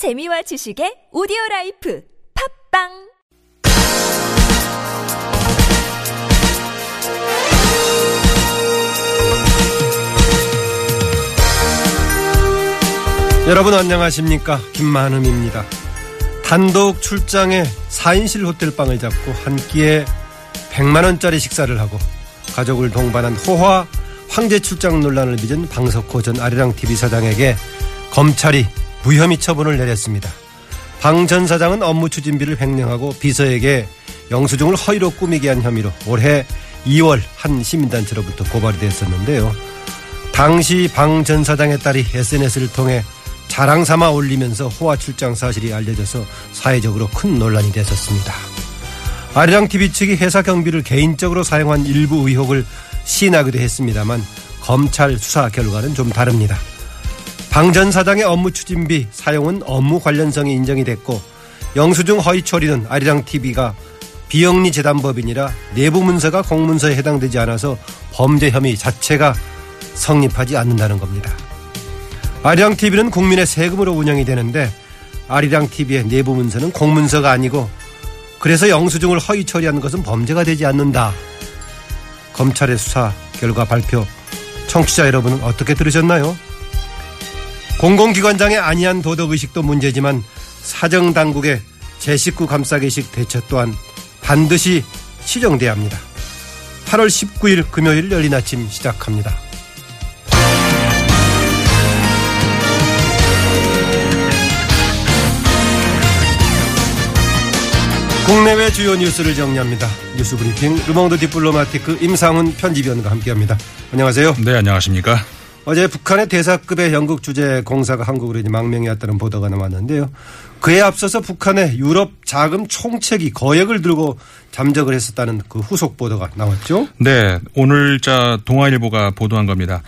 재미와 지식의 오디오 라이프 팟빵 여러분 안녕하십니까 김만흠입니다. 단독 출장에 4인실 호텔방을 잡고 한 끼에 100만원짜리 식사를 하고 가족을 동반한 호화 황제 출장 논란을 빚은 방석호 전 아리랑TV 사장에게 검찰이 무혐의 처분을 내렸습니다. 방 전 사장은 업무 추진비를 횡령하고 비서에게 영수증을 허위로 꾸미게 한 혐의로 올해 2월 한 시민단체로부터 고발이 됐었는데요. 당시 방 전 사장의 딸이 SNS를 통해 자랑 삼아 올리면서 호화 출장 사실이 알려져서 사회적으로 큰 논란이 됐었습니다. 아리랑TV 측이 회사 경비를 개인적으로 사용한 일부 의혹을 시인하기도 했습니다만 검찰 수사 결과는 좀 다릅니다. 방 전 사장의 업무 추진비 사용은 업무 관련성이 인정이 됐고 영수증 허위 처리는 아리랑TV가 비영리 재단법인이라 내부 문서가 공문서에 해당되지 않아서 범죄 혐의 자체가 성립하지 않는다는 겁니다. 아리랑TV는 국민의 세금으로 운영이 되는데 아리랑TV의 내부 문서는 공문서가 아니고 그래서 영수증을 허위 처리한 것은 범죄가 되지 않는다. 검찰의 수사 결과 발표 청취자 여러분은 어떻게 들으셨나요? 공공기관장의 안이한 도덕의식도 문제지만 사정당국의 제 식구 감싸기식 대처 또한 반드시 시정돼야 합니다. 8월 19일 금요일 열린 아침 시작합니다. 국내외 주요 뉴스를 정리합니다. 뉴스 브리핑 르몽드 디플로마티크 임상훈 편집위원과 함께합니다. 안녕하세요. 네, 안녕하십니까. 어제 북한의 대사급의 영국 주재 공사가 한국으로 이제 망명이 왔다는 보도가 나왔는데요. 그에 앞서서 북한의 유럽 자금 총책이 거액을 들고 잠적을 했었다는 그 후속 보도가 나왔죠. 네, 오늘자 동아일보가 보도한 겁니다.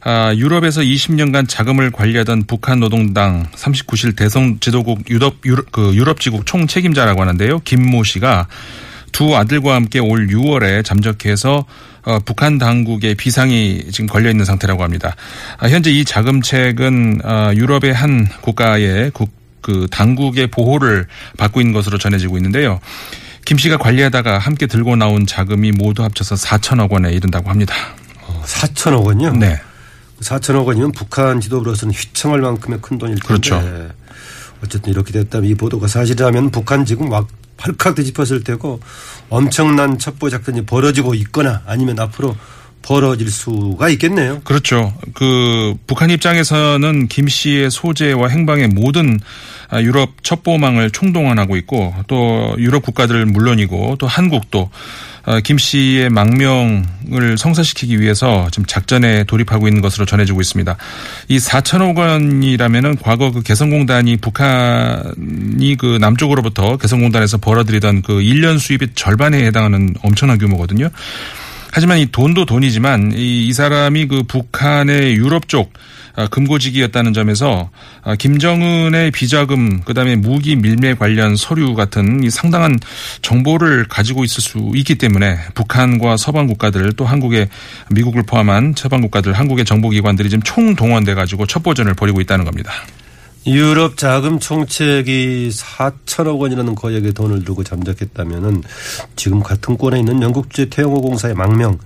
아, 유럽에서 20년간 자금을 관리하던 북한 노동당 39실 대성 지도국 유럽, 유럽, 그 유럽 지국 총책임자라고 하는데요. 김모 씨가 두 아들과 함께 올 6월에 잠적해서 어, 북한 당국의 비상이 지금 걸려 있는 상태라고 합니다. 아, 현재 이 자금책은 어, 유럽의 한 국가의 국, 그 당국의 보호를 받고 있는 것으로 전해지고 있는데요. 김 씨가 관리하다가 함께 들고 나온 자금이 모두 합쳐서 4천억 원에 이른다고 합니다. 어, 4천억 원요? 네. 4천억 원이면 북한 지도부로서는 휘청할 만큼의 큰 돈일 텐데. 그렇죠. 어쨌든 이렇게 됐다면 이 보도가 사실이라면 북한 지금 막 팔칵 뒤집혔을 테고 엄청난 첩보 작전이 벌어지고 있거나 아니면 앞으로 벌어질 수가 있겠네요. 그렇죠. 그 북한 입장에서는 김 씨의 소재와 행방의 모든 유럽 첩보망을 총동원하고 있고 또 유럽 국가들 물론이고 또 한국도 김 씨의 망명을 성사시키기 위해서 지금 작전에 돌입하고 있는 것으로 전해지고 있습니다. 이 4천억 원이라면은 과거 그 개성공단이 북한이 그 남쪽으로부터 개성공단에서 벌어들이던 그 1년 수입의 절반에 해당하는 엄청난 규모거든요. 하지만 이 돈도 돈이지만 이, 이 사람이 그 북한의 유럽 쪽 금고지기였다는 점에서 김정은의 비자금 그다음에 무기 밀매 관련 서류 같은 이 상당한 정보를 가지고 있을 수 있기 때문에 북한과 서방 국가들 또 한국의 미국을 포함한 서방 국가들 한국의 정보기관들이 지금 총동원돼 가지고 첩보전을 벌이고 있다는 겁니다. 유럽 자금 총책이 4천억 원이라는 거액의 돈을 두고 잠적했다면은 지금 같은 권에 있는 영국 주재 태영호 공사의 망명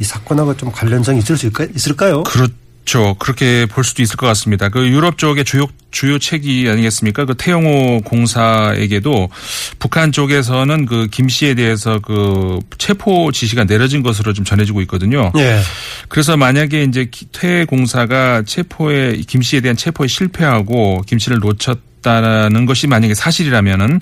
이 사건하고 좀 관련성이 있을 수 있을까요? 그렇죠. 그렇죠. 그렇게 볼 수도 있을 것 같습니다. 그 유럽 쪽의 주요 주요 책이 아니겠습니까? 그 태영호 공사에게도 북한 쪽에서는 그 김 씨에 대해서 그 체포 지시가 내려진 것으로 좀 전해지고 있거든요. 예. 그래서 만약에 이제 태 공사가 체포에 김 씨에 대한 체포에 실패하고 김 씨를 놓쳤 다는 것이 만약에 사실이라면은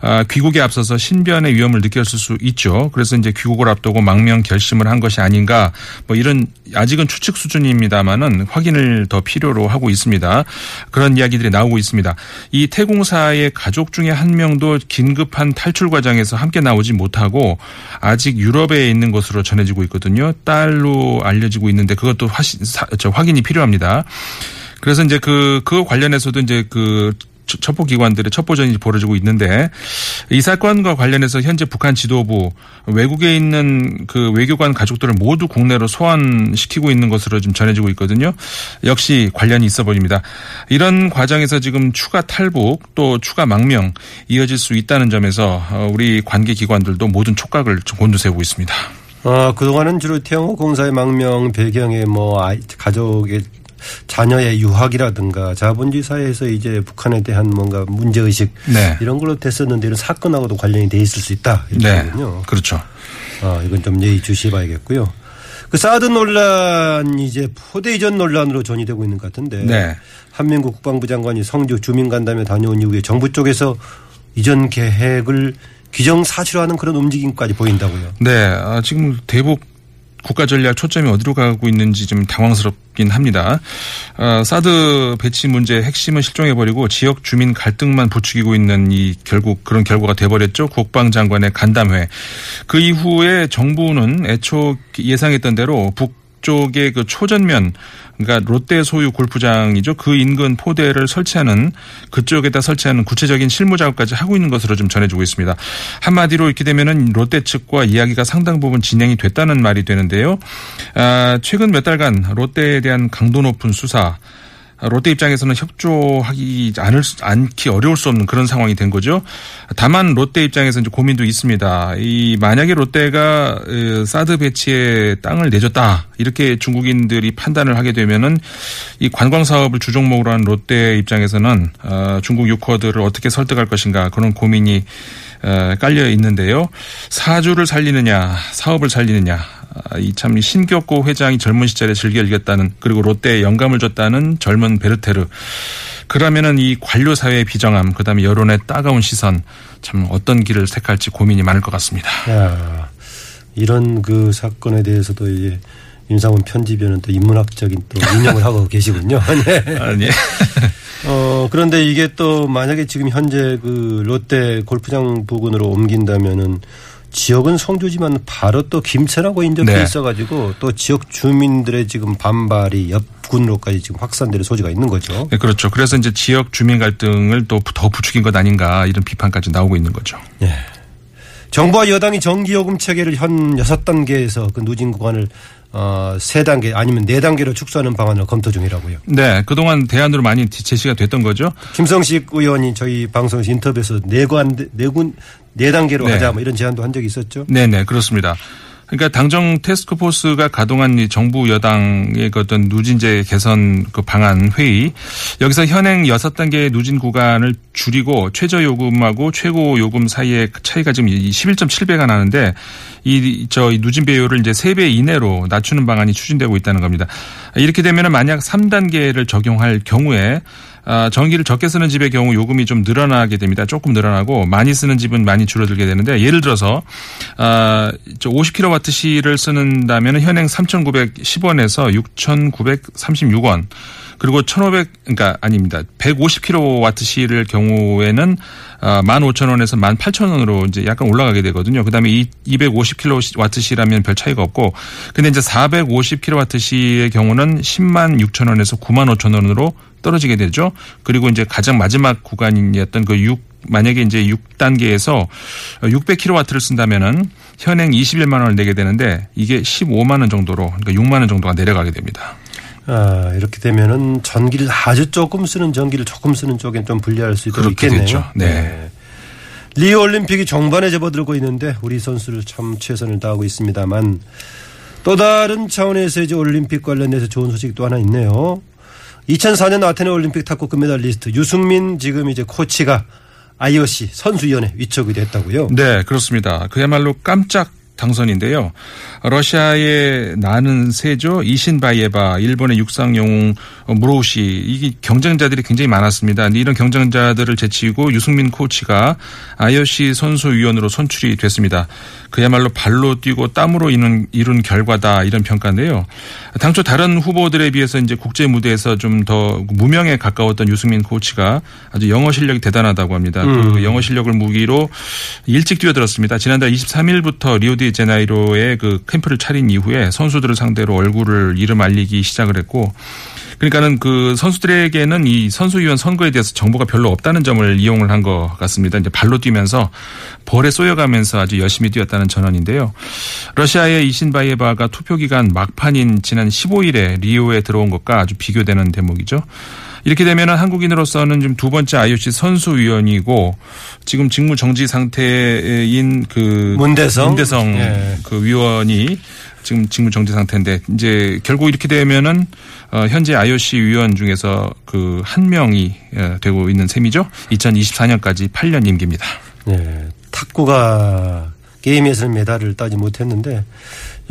아, 귀국에 앞서서 신변의 위험을 느꼈을 수 있죠. 그래서 이제 귀국을 앞두고 망명 결심을 한 것이 아닌가 뭐 이런 아직은 추측 수준입니다만은 확인을 더 필요로 하고 있습니다. 그런 이야기들이 나오고 있습니다. 이 태공사의 가족 중에 한 명도 긴급한 탈출 과정에서 함께 나오지 못하고 아직 유럽에 있는 것으로 전해지고 있거든요. 딸로 알려지고 있는데 그것도 확인이 필요합니다. 그래서 이제 그, 그 관련해서도 이제 그 첩보기관들의 첩보전이 벌어지고 있는데 이 사건과 관련해서 현재 북한 지도부 외국에 있는 그 외교관 가족들을 모두 국내로 소환시키고 있는 것으로 좀 전해지고 있거든요. 역시 관련이 있어 보입니다. 이런 과정에서 지금 추가 탈북 또 추가 망명 이어질 수 있다는 점에서 어, 우리 관계 기관들도 모든 촉각을 곤두세우고 있습니다. 어, 그동안은 주로 태영호 공사의 망명 배경에 뭐 가족의 자녀의 유학이라든가 자본주의 사회에서 이제 북한에 대한 뭔가 문제 의식 네. 이런 걸로 됐었는데 이런 사건하고도 관련이 돼 있을 수 있다. 이렇게 네. 그렇죠. 아, 이건 좀 예의 주시해 봐야겠고요. 그 사드 논란이 이제 포대 이전 논란으로 전이되고 있는 것 같은데 네. 한민국 국방부 장관이 성주 주민 간담회 다녀온 이후에 정부 쪽에서 이전 계획을 기정사실화하는 그런 움직임까지 보인다고요. 네. 아, 지금 대북 국가 전략 초점이 어디로 가고 있는지 좀 당황스럽긴 합니다. 어, 사드 배치 문제 핵심은 실종해버리고 지역 주민 갈등만 부추기고 있는 이 결국 그런 결과가 돼버렸죠. 국방장관의 간담회. 그 이후에 정부는 애초 예상했던 대로 북 쪽의 그 초전면 그러니까 롯데 소유 골프장이죠. 그 인근 포대를 설치하는 그쪽에다 설치하는 구체적인 실무 작업까지 하고 있는 것으로 좀 전해지고 있습니다. 한마디로 이렇게 되면은 롯데 측과 이야기가 상당 부분 진행이 됐다는 말이 되는데요. 아, 최근 몇 달간 롯데에 대한 강도 높은 수사 롯데 입장에서는 협조하기 않을 않기 어려울 수 없는 그런 상황이 된 거죠. 다만 롯데 입장에서 이제 고민도 있습니다. 이 만약에 롯데가 사드 배치에 땅을 내줬다 이렇게 중국인들이 판단을 하게 되면은 이 관광 사업을 주종목으로 한 롯데 입장에서는 어, 중국 유커들을 어떻게 설득할 것인가 그런 고민이 어, 깔려 있는데요. 사주를 살리느냐 사업을 살리느냐 아, 이참 신격고 회장이 젊은 시절에 즐겨 읽었다는 그리고 롯데에 영감을 줬다는 젊은 베르테르. 그러면은 이 관료 사회의 비정함, 그다음에 여론의 따가운 시선, 참 어떤 길을 택할지 고민이 많을 것 같습니다. 야, 이런 그 사건에 대해서도 이제 윤상훈 편집위원은 또 인문학적인 또 인용을 하고 계시군요. 네. 아니. 어, 그런데 이게 또 만약에 지금 현재 그 롯데 골프장 부근으로 옮긴다면은 지역은 성주지만 바로 또 김천하고 인접해 네. 있어가지고 또 지역 주민들의 지금 반발이 옆군으로까지 지금 확산되는 소지가 있는 거죠. 네, 그렇죠. 그래서 이제 지역 주민 갈등을 또 더 부추긴 것 아닌가 이런 비판까지 나오고 있는 거죠. 네. 정부와 여당이 전기요금 체계를 현 6단계에서 그 누진 구간을 어, 세 단계 아니면 네 단계로 축소하는 방안을 검토 중이라고요. 네, 그동안 대안으로 많이 제시가 됐던 거죠. 김성식 의원이 저희 방송에서 인터뷰에서 네관 네군 네 단계로 네. 하자 뭐 이런 제안도 한 적이 있었죠. 네, 네, 그렇습니다. 그러니까 당정 테스크 포스가 가동한 이 정부 여당의 그 어떤 누진제 개선 그 방안 회의 여기서 현행 6단계의 누진 구간을 줄이고 최저 요금하고 최고 요금 사이의 차이가 지금 11.7배가 나는데 이저 누진 배율을 이제 3배 이내로 낮추는 방안이 추진되고 있다는 겁니다. 이렇게 되면 만약 3단계를 적용할 경우에 아, 전기를 적게 쓰는 집의 경우 요금이 좀 늘어나게 됩니다. 조금 늘어나고 많이 쓰는 집은 많이 줄어들게 되는데 예를 들어서 아, 50kWh를 쓰는다면 현행 3,910원에서 6,936원 그리고 1,500 그러니까 아닙니다. 150kWh를 경우에는 15,000원에서 아, 18,000원으로 이제 약간 올라가게 되거든요. 그다음에 이 250kWh라면 별 차이가 없고 근데 이제 450kWh의 경우는 10만 6천원에서 9만 5천 원으로 떨어지게 되죠. 그리고 이제 가장 마지막 구간이었던 그 6, 만약에 이제 6단계에서 600kW를 쓴다면은 현행 21만 원을 내게 되는데 이게 15만 원 정도로 그러니까 6만 원 정도가 내려가게 됩니다. 아, 이렇게 되면은 전기를 아주 조금 쓰는 전기를 조금 쓰는 쪽에 좀 불리할 수도 있겠네요. 네. 네. 리오 올림픽이 정반에 접어들고 있는데 우리 선수를 참 최선을 다하고 있습니다만 또 다른 차원에서 이제 올림픽 관련해서 좋은 소식이 또 하나 있네요. 2004년 아테네 올림픽 탁구 금메달리스트 유승민 지금 이제 코치가 IOC 선수위원회 위촉이 됐다고요? 네, 그렇습니다. 그야말로 깜짝 당선인데요. 러시아의 나는 세조 이신바이에바, 일본의 육상 영웅 무로우시 이게 경쟁자들이 굉장히 많았습니다. 이런 경쟁자들을 제치고 유승민 코치가 IOC 선수위원으로 선출이 됐습니다. 그야말로 발로 뛰고 땀으로 이룬, 이룬 결과다 이런 평가인데요. 당초 다른 후보들에 비해서 이제 국제 무대에서 좀 더 무명에 가까웠던 유승민 코치가 아주 영어 실력이 대단하다고 합니다. 그 음. 그 영어 실력을 무기로 일찍 뛰어들었습니다. 지난달 23일부터 리오디 제네이로의 그 캠프를 차린 이후에 선수들을 상대로 얼굴을 이름 알리기 시작을 했고 그러니까는 그 선수들에게는 이 선수위원 선거에 대해서 정보가 별로 없다는 점을 이용을 한 것 같습니다. 이제 발로 뛰면서 벌에 쏘여가면서 아주 열심히 뛰었다는 전언인데요. 러시아의 이신바이에바가 투표 기간 막판인 지난 15일에 리오에 들어온 것과 아주 비교되는 대목이죠. 이렇게 되면 한국인으로서는 지금 두 번째 IOC 선수위원이고 지금 직무 정지 상태인 그 문대성, 문대성 예. 그 위원이 지금 직무 정지 상태인데 이제 결국 이렇게 되면은 어 현재 IOC 위원 중에서 그 한 명이 예, 되고 있는 셈이죠. 2024년까지 8년 임기입니다. 네, 탁구가 게임에서는 메달을 따지 못했는데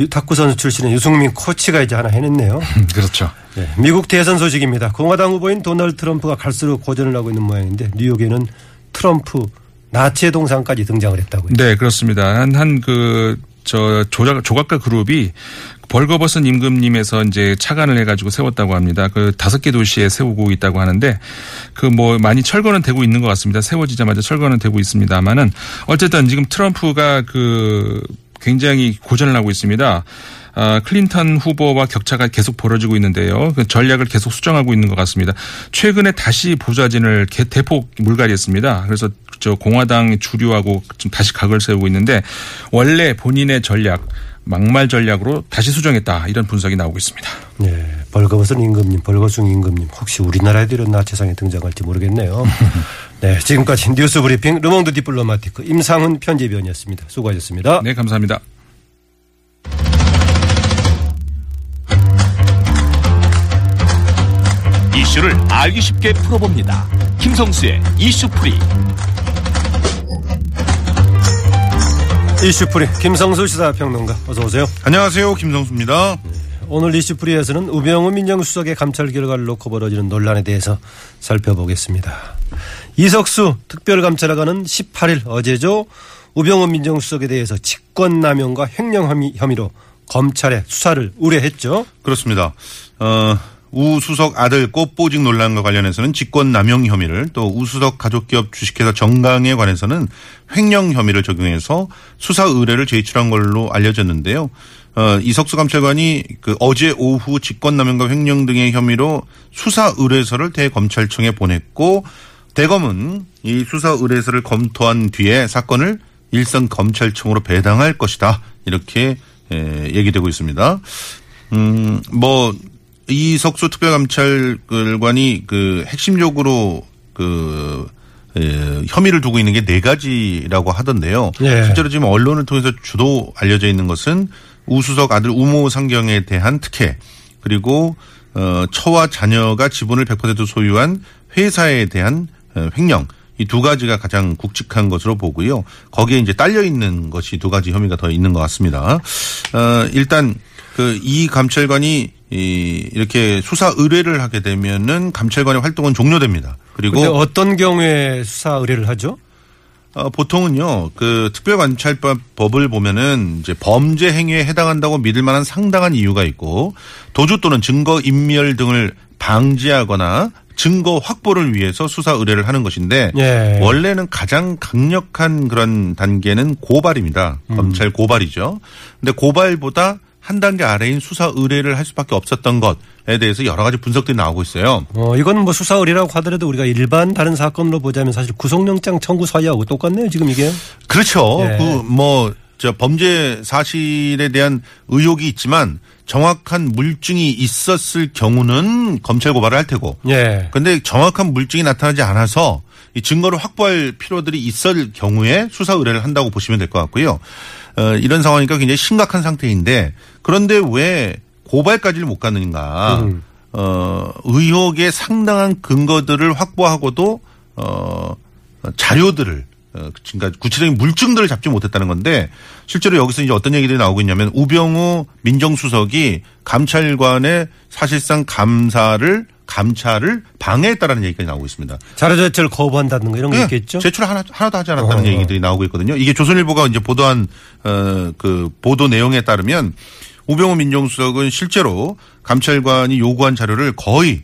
유- 탁구 선수 출신의 유승민 코치가 이제 하나 해냈네요. 그렇죠. 네, 미국 대선 소식입니다. 공화당 후보인 도널드 트럼프가 갈수록 고전을 하고 있는 모양인데 뉴욕에는 트럼프 나치의 동상까지 등장을 했다고요. 네, 그렇습니다. 한, 한 그, 저, 조작, 조각가 그룹이 벌거벗은 임금님에서 이제 착안을 해가지고 세웠다고 합니다. 그 다섯 개 도시에 세우고 있다고 하는데 그 뭐 많이 철거는 되고 있는 것 같습니다. 세워지자마자 철거는 되고 있습니다만은 어쨌든 지금 트럼프가 그 굉장히 고전을 하고 있습니다. 아, 클린턴 후보와 격차가 계속 벌어지고 있는데요. 그 전략을 계속 수정하고 있는 것 같습니다. 최근에 다시 보좌진을 개- 대폭 물갈이했습니다. 그래서 저 공화당 주류하고 좀 다시 각을 세우고 있는데 원래 본인의 전략 막말 전략으로 다시 수정했다 이런 분석이 나오고 있습니다. 네, 벌거벗은 임금님, 벌거숭 임금님 혹시 우리나라에도 이런 나치상이 등장할지 모르겠네요. 네, 지금까지 뉴스 브리핑 르몽드 디플로마티크 임상훈 편집위원이었습니다. 수고하셨습니다. 네, 감사합니다. 이슈를 알기 쉽게 풀어봅니다. 김성수의 이슈풀이 이슈프리 김성수 시사평론가 어서 오세요. 안녕하세요. 김성수입니다. 오늘 이슈프리에서는 우병우 민정수석의 감찰 결과를 놓고 벌어지는 논란에 대해서 살펴보겠습니다. 이석수 특별감찰관은 18일 어제죠. 우병우 민정수석에 대해서 직권남용과 횡령 혐의- 혐의로 검찰에 수사를 의뢰했죠. 그렇습니다. 어, 우 수석 아들 꽃보직 논란과 관련해서는 직권 남용 혐의를 또 우 수석 가족기업 주식회사 정강에 관해서는 횡령 혐의를 적용해서 수사 의뢰를 제출한 걸로 알려졌는데요. 어, 이석수 감찰관이 그 어제 오후 직권 남용과 횡령 등의 혐의로 수사 의뢰서를 대검찰청에 보냈고 대검은 이 수사 의뢰서를 검토한 뒤에 사건을 일선 검찰청으로 배당할 것이다. 이렇게 에, 얘기되고 있습니다. 음, 뭐, 이석수 특별감찰관이 그 핵심적으로 그, 에, 혐의를 두고 있는 게 네 가지라고 하던데요. 예. 실제로 지금 언론을 통해서 주로 알려져 있는 것은 우수석 아들 우모 상경에 대한 특혜 그리고 어, 처와 자녀가 지분을 100% 소유한 회사에 대한 어, 횡령 이 두 가지가 가장 굵직한 것으로 보고요. 거기에 이제 딸려 있는 것이 두 가지 혐의가 더 있는 것 같습니다. 어, 일단 그 이 감찰관이 이 이렇게 수사 의뢰를 하게 되면은 감찰관의 활동은 종료됩니다. 그리고 근데 어떤 경우에 수사 의뢰를 하죠? 어, 보통은요, 그 특별관찰법을 보면은 이제 범죄 행위에 해당한다고 믿을 만한 상당한 이유가 있고 도주 또는 증거 인멸 등을 방지하거나 증거 확보를 위해서 수사 의뢰를 하는 것인데 예. 원래는 가장 강력한 그런 단계는 고발입니다. 음. 검찰 고발이죠. 근데 고발보다 한 단계 아래인 수사 의뢰를 할 수밖에 없었던 것에 대해서 여러 가지 분석들이 나오고 있어요. 어, 이건 뭐 수사 의뢰라고 하더라도 우리가 일반 다른 사건으로 보자면 사실 구속영장 청구 사유하고 똑같네요, 지금 이게. 그렇죠. 예. 그 뭐 저 범죄 사실에 대한 의혹이 있지만 정확한 물증이 있었을 경우는 검찰 고발을 할 테고. 예. 근데 정확한 물증이 나타나지 않아서 이 증거를 확보할 필요들이 있을 경우에 수사 의뢰를 한다고 보시면 될 것 같고요. 어, 이런 상황이니까 굉장히 심각한 상태인데 그런데 왜 고발까지를 못 가는가? 음. 어, 의혹의 상당한 근거들을 확보하고도 어, 자료들을 어, 그러니까 구체적인 물증들을 잡지 못했다는 건데 실제로 여기서 이제 어떤 얘기들이 나오고 있냐면 우병우 민정수석이 감찰관의 사실상 감사를 감찰을 방해했다라는 얘기가 나오고 있습니다. 자료 제출 거부한다든가 이런 거 예, 있겠죠? 제출 하나 하나도 하지 않았다는 어. 얘기들이 나오고 있거든요. 이게 조선일보가 이제 보도한 어 그 보도 내용에 따르면 우병우 민정수석은 실제로 감찰관이 요구한 자료를 거의 이,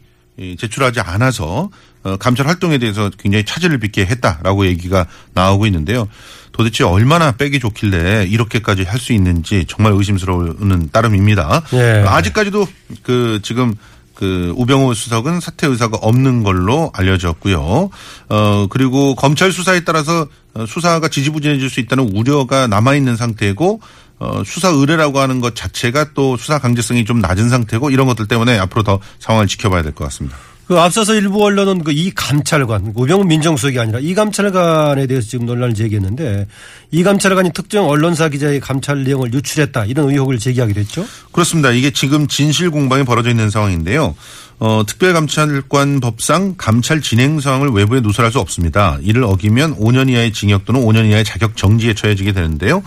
제출하지 않아서 어, 감찰 활동에 대해서 굉장히 차질을 빚게 했다라고 얘기가 나오고 있는데요. 도대체 얼마나 빼기 좋길래 이렇게까지 할 수 있는지 정말 의심스러우는 따름입니다. 예. 아직까지도 그 지금 그 우병우 수석은 사퇴 의사가 없는 걸로 알려졌고요. 어 그리고 검찰 수사에 따라서 어, 수사가 지지부진해질 수 있다는 우려가 남아 있는 상태고 어 수사 의뢰라고 하는 것 자체가 또 수사 강제성이 좀 낮은 상태고 이런 것들 때문에 앞으로 더 상황을 지켜봐야 될 것 같습니다. 그 앞서서 일부 언론은 그 이 감찰관, 우병우 민정수석이 아니라 이 감찰관에 대해서 지금 논란을 제기했는데 이 감찰관이 특정 언론사 기자의 감찰 내용을 유출했다 이런 의혹을 제기하기도 했죠. 그렇습니다. 이게 지금 진실 공방이 벌어져 있는 상황인데요. 어, 특별감찰관 법상 감찰 진행 상황을 외부에 누설할 수 없습니다. 이를 어기면 5년 이하의 징역 또는 5년 이하의 자격 정지에 처해지게 되는데요.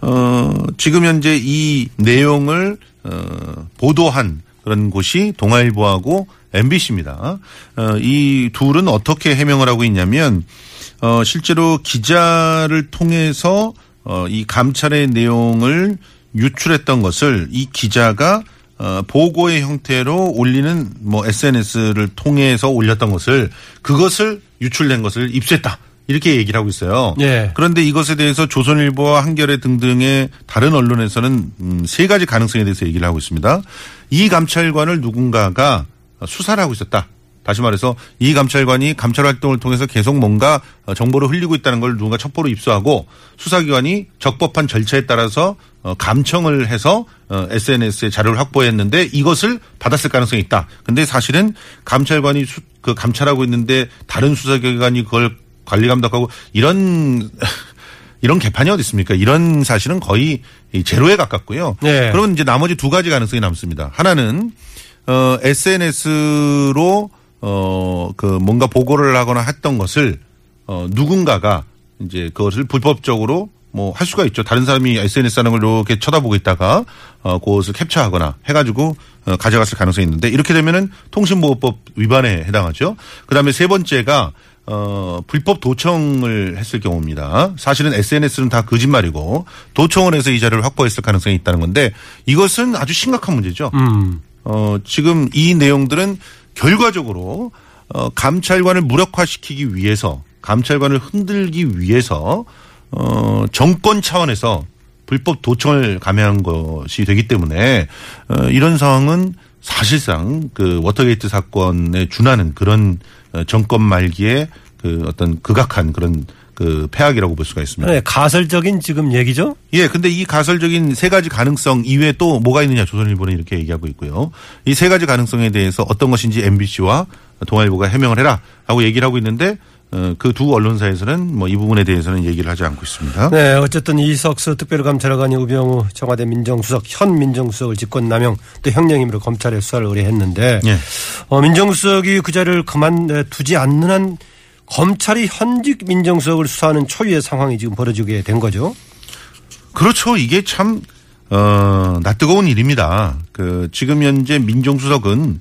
어, 지금 현재 이 내용을 어, 보도한 그런 곳이 동아일보하고 MBC입니다. 어, 이 둘은 어떻게 해명을 하고 있냐면 어, 실제로 기자를 통해서 어, 이 감찰의 내용을 유출했던 것을 이 기자가 어, 보고의 형태로 올리는 뭐 SNS를 통해서 올렸던 것을 그것을 유출된 것을 입수했다. 이렇게 얘기를 하고 있어요. 예. 그런데 이것에 대해서 조선일보와 한겨레 등등의 다른 언론에서는 음, 세 가지 가능성에 대해서 얘기를 하고 있습니다. 이 감찰관을 누군가가 수사를 하고 있었다. 다시 말해서 이 감찰관이 감찰 활동을 통해서 계속 뭔가 어, 정보를 흘리고 있다는 걸 누군가 첩보로 입수하고 수사기관이 적법한 절차에 따라서 어, 감청을 해서 SNS에 자료를 확보했는데 이것을 받았을 가능성이 있다. 근데 사실은 감찰관이 수- 그 감찰하고 있는데 다른 수사기관이 그걸 관리 감독하고 이런 이런 개판이 어디 있습니까? 이런 사실은 거의 이 제로에 가깝고요. 네. 그러면 이제 나머지 두 가지 가능성이 남습니다. 하나는 어 SNS로 어 그 뭔가 보고를 하거나 했던 것을 어 누군가가 이제 그것을 불법적으로 뭐 할 수가 있죠. 다른 사람이 SNS 하는 걸 이렇게 쳐다보고 있다가 어 그것을 캡처하거나 해가지고 어, 가져갔을 가능성이 있는데 이렇게 되면은 통신보호법 위반에 해당하죠. 그 다음에 세 번째가 어, 불법 도청을 했을 경우입니다. 사실은 SNS는 다 거짓말이고 도청을 해서 이 자료를 확보했을 가능성이 있다는 건데 이것은 아주 심각한 문제죠. 음. 어, 지금 이 내용들은 결과적으로 어, 감찰관을 무력화시키기 위해서 감찰관을 흔들기 위해서 어, 정권 차원에서 불법 도청을 감행한 것이 되기 때문에 어, 이런 상황은 사실상 그 워터게이트 사건에 준하는 그런 어, 정권 말기에 그 어떤 극악한 그런 그 폐악이라고 볼 수가 있습니다. 네, 가설적인 지금 얘기죠. 예, 근데 이 가설적인 세 가지 가능성 이외에 또 뭐가 있느냐 조선일보는 이렇게 얘기하고 있고요. 이 세 가지 가능성에 대해서 어떤 것인지 MBC와 동아일보가 해명을 해라 하고 얘기를 하고 있는데 어, 그두 언론사에서는 뭐 이 부분에 대해서는 얘기를 하지 않고 있습니다. 네, 어쨌든 이석수 특별감찰관이 우병우 청와대 민정수석 현 민정수석을 직권 남용 또 형량임으로 검찰에 수사를 의뢰했는데 예. 어, 민정수석이 그 자리를 그만 두지 않는 한 검찰이 현직 민정수석을 수사하는 초유의 상황이 지금 벌어지게 된 거죠. 그렇죠. 이게 참, 어, 낯뜨거운 일입니다. 그, 지금 현재 민정수석은,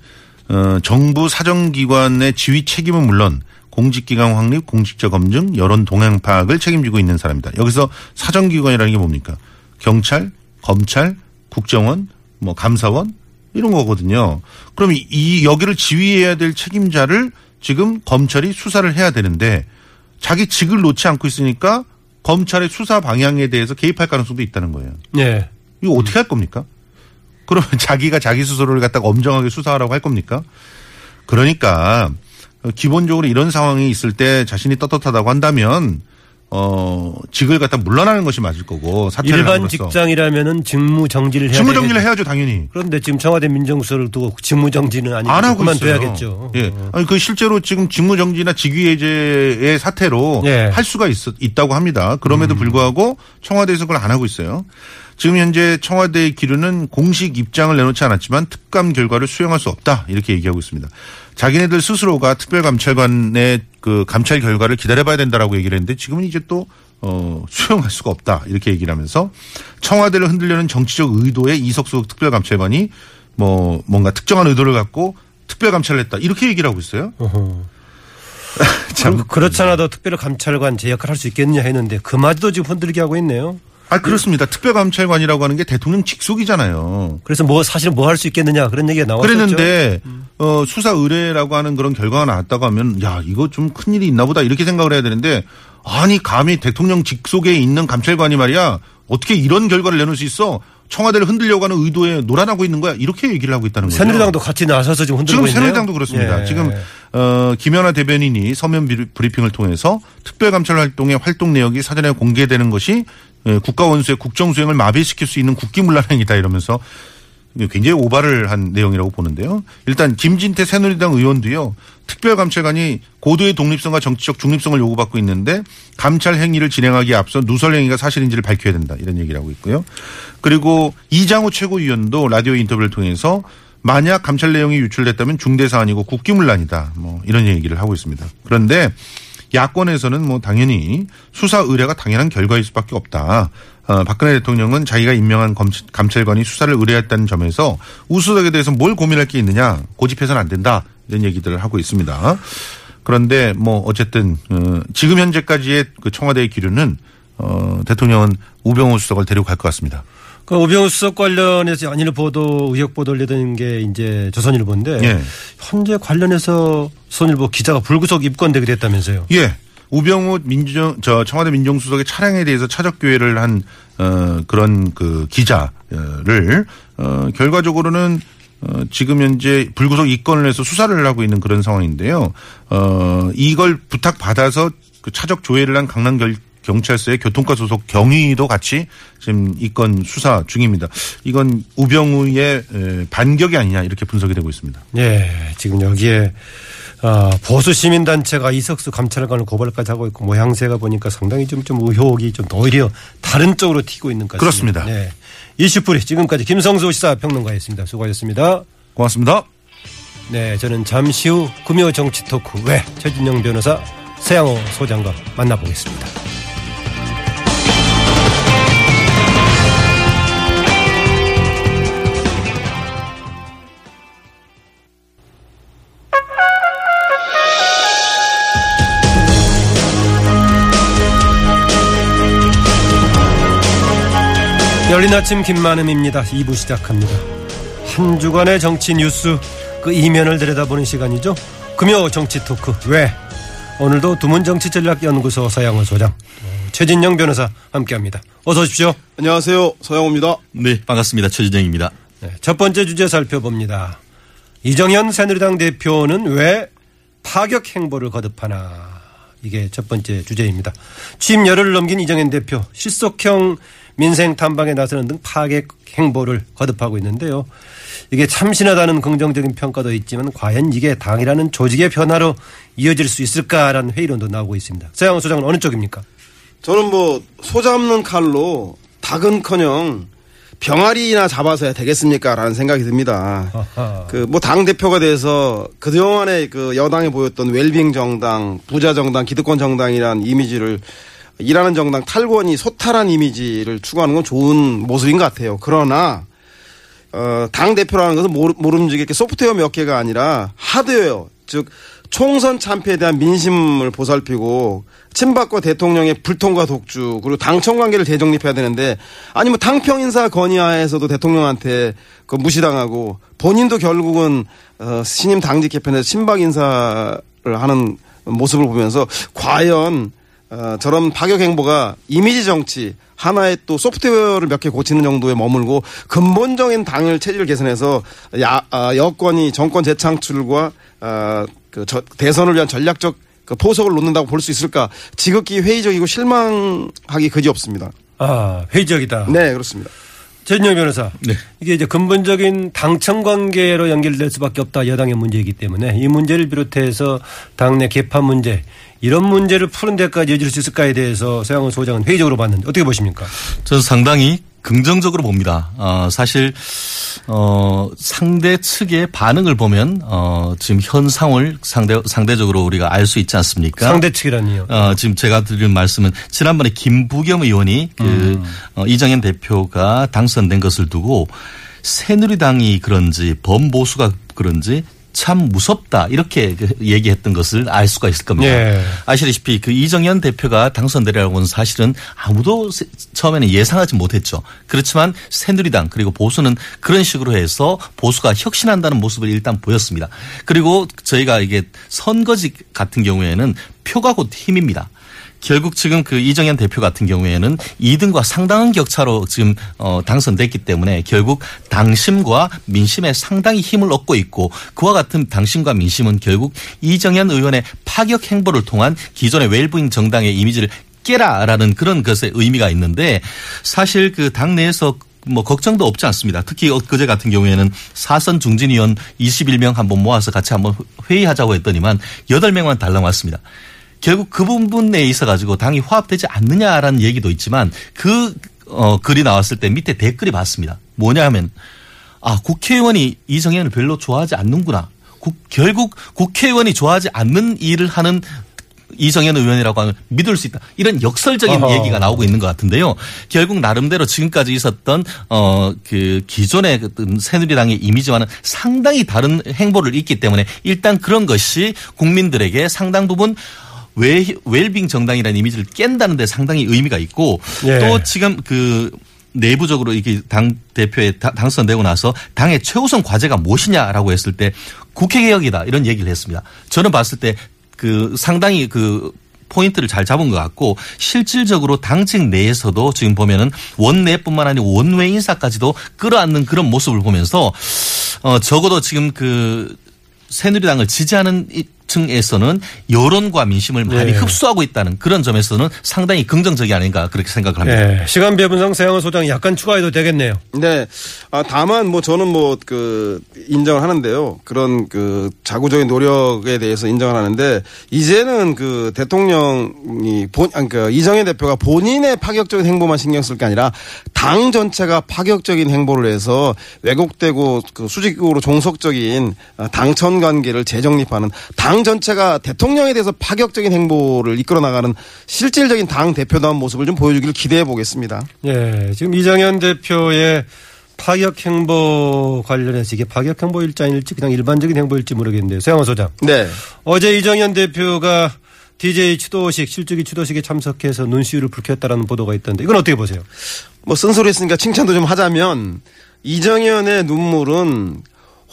어, 정부 사정기관의 지휘 책임은 물론 공직기강 확립, 공직자 검증, 여론 동향 파악을 책임지고 있는 사람이다. 여기서 사정기관이라는 게 뭡니까? 경찰, 검찰, 국정원, 뭐 감사원 이런 거거든요. 그럼 이- 이 여기를 지휘해야 될 책임자를 지금 검찰이 수사를 해야 되는데 자기 직을 놓지 않고 있으니까 검찰의 수사 방향에 대해서 개입할 가능성도 있다는 거예요. 네. 이거 어떻게 할 겁니까? 그러면 자기가 자기 스스로를 갖다가 엄정하게 수사하라고 할 겁니까? 그러니까 기본적으로 이런 상황이 있을 때 자신이 떳떳하다고 한다면 어 직을 갖다 물러나는 것이 맞을 거고 사퇴를 일반 직장이라면은 직무 정지를 해야 직무 정지를. 해야죠 당연히. 그런데 지금 청와대 민정수석을 두고 직무 정지는 아니고 안 하고 있어요. 그만둬야겠죠. 예. 아니 그 실제로 지금 직무 정지나 직위해제의 사태로 예. 음. 할 수가 있, 있다고 합니다. 그럼에도 불구하고 청와대에서 그걸 안 하고 있어요. 지금 현재 청와대의 기류는 공식 입장을 내놓지 않았지만 특감 결과를 수용할 수 없다 이렇게 얘기하고 있습니다. 자기네들 스스로가 특별감찰관의 그 감찰 결과를 기다려봐야 된다라고 얘기를 했는데 지금은 이제 또 어, 수용할 수가 없다 이렇게 얘기를 하면서 청와대를 흔들려는 정치적 의도에 이석수 특별감찰관이 뭐 뭔가 특정한 의도를 갖고 특별감찰을 했다 이렇게 얘기를 하고 있어요. 참 그, 그렇잖아 도 특별감찰관 제 역할 할 수 있겠느냐 했는데 그마저도 지금 흔들게 하고 있네요. 아 그렇습니다. 특별감찰관이라고 하는 게 대통령 직속이잖아요. 그래서 뭐 사실 뭐 할 수 있겠느냐 그런 얘기가 나왔었죠. 그랬는데 어, 수사 의뢰라고 하는 그런 결과가 나왔다고 하면 야 이거 좀 큰 일이 있나 보다 이렇게 생각을 해야 되는데 아니 감히 대통령 직속에 있는 감찰관이 말이야 어떻게 이런 결과를 내놓을 수 있어 청와대를 흔들려고 하는 의도에 놀아나고 있는 거야. 이렇게 얘기를 하고 있다는 거죠. 새누리당도 같이 나서서 지금 흔들고 지금 있네요. 새누리당도 그렇습니다. 예. 지금 어, 김연아 대변인이 서면 비- 브리핑을 통해서 특별감찰 활동의 활동 내역이 사전에 공개되는 것이 예, 국가 원수의 국정 수행을 마비시킬 수 있는 국기문란행이다 이러면서 굉장히 오바를 한 내용이라고 보는데요. 일단 김진태 새누리당 의원도요. 특별감찰관이 고도의 독립성과 정치적 중립성을 요구받고 있는데 감찰 행위를 진행하기에 앞서 누설 행위가 사실인지를 밝혀야 된다 이런 얘기를 하고 있고요. 그리고 이장우 최고위원도 라디오 인터뷰를 통해서 만약 감찰 내용이 유출됐다면 중대 사안이고 국기문란이다. 뭐 이런 얘기를 하고 있습니다. 그런데 야권에서는 뭐 당연히 수사 의뢰가 당연한 결과일 수밖에 없다. 어, 박근혜 대통령은 자기가 임명한 검, 감찰 관이 수사를 의뢰했다는 점에서 우수석에 대해서 뭘 고민할 게 있느냐 고집해서는 안 된다 이런 얘기들을 하고 있습니다. 그런데 뭐 어쨌든 어, 지금 현재까지의 그 청와대의 기류는 어, 대통령은 우병우 수석을 데리고 갈 것 같습니다. 그 오병우 수석 관련해서 연일 보도 의혹 보도를 내던 게 이제 조선일보인데 예. 현재 관련해서 조선일보 기자가 불구속 입건되게 됐다면서요. 예. 우병우 민정 저 청와대 민정수석의 차량에 대해서 차적 교회를 한 어, 그런 그 기자를 어, 결과적으로는 어, 지금 현재 불구속 입건을 해서 수사를 하고 있는 그런 상황인데요. 어, 이걸 부탁 받아서 그 차적 조회를 한 강남 결, 경찰서의 교통과 소속 경위도 같이 지금 입건 수사 중입니다. 이건 우병우의 에, 반격이 아니냐 이렇게 분석이 되고 있습니다. 예, 지금 여기에 아, 보수 시민 단체가 이석수 감찰관을 고발까지 하고 있고 모양새가 보니까 상당히 좀, 좀 의혹이 좀 오히려 다른 쪽으로 튀고 있는 것 같습니다. 그렇습니다. 네. 이슈풀이 지금까지 김성수 시사평론가였습니다. 수고하셨습니다. 고맙습니다. 네, 저는 잠시 후 금요 정치 토크 외 최진영 변호사 세양호 소장과 만나보겠습니다. 열린 아침 김만음입니다. 2부 시작합니다. 한 주간의 정치 뉴스 그 이면을 들여다보는 시간이죠. 금요 정치 토크 왜 오늘도 두문 정치 전략 연구소 서양호 소장 어, 최진영 변호사 함께합니다. 어서 오십시오. 안녕하세요. 서영호입니다. 네, 반갑습니다. 최진영입니다. 네, 첫 번째 주제 살펴봅니다. 이정현 새누리당 대표는 왜 파격 행보를 거듭하나 이게 첫 번째 주제입니다. 취임 열흘을 넘긴 이정현 대표 실속형 민생 탐방에 나서는 등 파격 행보를 거듭하고 있는데요. 이게 참신하다는 긍정적인 평가도 있지만 과연 이게 당이라는 조직의 변화로 이어질 수 있을까라는 회의론도 나오고 있습니다. 서양호 소장은 어느 쪽입니까? 저는 뭐 소잡는 칼로 닭은커녕 병아리나 잡아서야 되겠습니까라는 생각이 듭니다. 그 뭐 당 대표가 돼서 그동안에 그 여당에 보였던 웰빙 정당, 부자 정당, 기득권 정당이란 이미지를 일하는 정당 탈권이 소탈한 이미지를 추구하는 건 좋은 모습인 것 같아요. 그러나 어, 당 대표라는 것은 모르, 모름지기 이렇게 소프트웨어 몇 개가 아니라 하드웨어, 즉 총선 참패에 대한 민심을 보살피고 친박과 대통령의 불통과 독주 그리고 당청 관계를 재정립해야 되는데 아니 뭐 당평 인사 건의하에서도 대통령한테 그 무시당하고 본인도 결국은 어, 신임 당직 개편에서 친박 인사를 하는 모습을 보면서 과연 어, 저런 파격 행보가 이미지 정치 하나의 또 소프트웨어를 몇 개 고치는 정도에 머물고 근본적인 당을 체질 개선해서 야, 아, 여권이 정권 재창출과 아, 그 저, 대선을 위한 전략적 그 포석을 놓는다고 볼 수 있을까 지극히 회의적이고 실망하기 그지 없습니다. 아 회의적이다. 네 그렇습니다. 최진영 변호사. 네. 이게 이제 근본적인 당청 관계로 연결될 수밖에 없다 여당의 문제이기 때문에 이 문제를 비롯해서 당내 개판 문제 이런 문제를 푸는 데까지 이어질 수 있을까에 대해서 서양훈 소장은 회의적으로 봤는데 어떻게 보십니까? 저는 상당히 긍정적으로 봅니다. 어, 사실 어, 상대 측의 반응을 보면 어, 지금 현 상황을 상대 상대적으로 우리가 알 수 있지 않습니까? 상대 측이라니요. 어, 지금 제가 드린 말씀은 지난번에 김부겸 의원이 그 어, 이정현 대표가 당선된 것을 두고 새누리당이 그런지 범보수가 그런지 참 무섭다 이렇게 그 얘기했던 것을 알 수가 있을 겁니다. 예. 아시다시피 그 이정현 대표가 당선되려고는 사실은 아무도 세- 처음에는 예상하지 못했죠. 그렇지만 새누리당 그리고 보수는 그런 식으로 해서 보수가 혁신한다는 모습을 일단 보였습니다. 그리고 저희가 이게 선거직 같은 경우에는 표가 곧 힘입니다. 결국 지금 그 이정현 대표 같은 경우에는 2등과 상당한 격차로 지금 어 당선됐기 때문에 결국 당심과 민심에 상당히 힘을 얻고 있고 그와 같은 당심과 민심은 결국 이정현 의원의 파격 행보를 통한 기존의 웰빙 정당의 이미지를 깨라라는 그런 것의 의미가 있는데 사실 그 당내에서 뭐 걱정도 없지 않습니다. 특히 엊그제 같은 경우에는 사선 중진위원 21명 한번 모아서 같이 한번 회의하자고 했더니만 8명만 달랑 왔습니다. 결국 그 부분에 있어 가지고 당이 화합되지 않느냐라는 얘기도 있지만 그 어, 글이 나왔을 때 밑에 댓글이 봤습니다. 뭐냐 하면 아, 국회의원이 이정현을 별로 좋아하지 않는구나. 국- 결국 국회의원이 좋아하지 않는 일을 하는 이정현 의원이라고 하면 믿을 수 있다. 이런 역설적인 어허. 얘기가 나오고 있는 것 같은데요. 결국 나름대로 지금까지 있었던 어 그 기존의 그 새누리당의 이미지와는 상당히 다른 행보를 있기 때문에 일단 그런 것이 국민들에게 상당 부분 웰, 웰빙 정당이라는 이미지를 깬다는 데 상당히 의미가 있고 예. 또 지금 그 내부적으로 이게 당 대표에 다- 당선되고 나서 당의 최우선 과제가 무엇이냐라고 했을 때 국회 개혁이다 이런 얘기를 했습니다. 저는 봤을 때 그 상당히 그 포인트를 잘 잡은 것 같고 실질적으로 당직 내에서도 지금 보면은 원내뿐만 아니고 원외 인사까지도 끌어안는 그런 모습을 보면서 어 적어도 지금 그 새누리당을 지지하는 이 층에서는 여론과 민심을 많이 네. 흡수하고 있다는 그런 점에서는 상당히 긍정적이 아닌가 그렇게 생각을 합니다. 예, 시간 배분상 세영호 소장 약간 추가해도 되겠네요. 네. 아, 다만 뭐 저는 뭐 그 인정을 하는데요. 그런 그 자구적인 노력에 대해서 인정을 하는데 이제는 그 대통령이 본, 아니 그 이정현 대표가 본인의 파격적인 행보만 신경 쓸 게 아니라 당 전체가 파격적인 행보를 해서 왜곡되고 그 수직으로 종속적인 아, 당천 관계를 재정립하는 당 전체가 대통령에 대해서 파격적인 행보를 이끌어 나가는 실질적인 당 대표다운 모습을 좀 보여주기를 기대해 보겠습니다. 예, 지금 이정현 대표의 파격 행보 관련해서 이게 파격 행보 일자일지 그냥 일반적인 행보일지 모르겠는데요. 세영호 소장. 네. 어제 이정현 대표가 DJ 추도식, 실주기 추도식에 참석해서 눈시울을 붉혔다라는 보도가 있던데 이건 어떻게 보세요? 뭐 쓴소리 했으니까 칭찬도 좀 하자면 이정현의 눈물은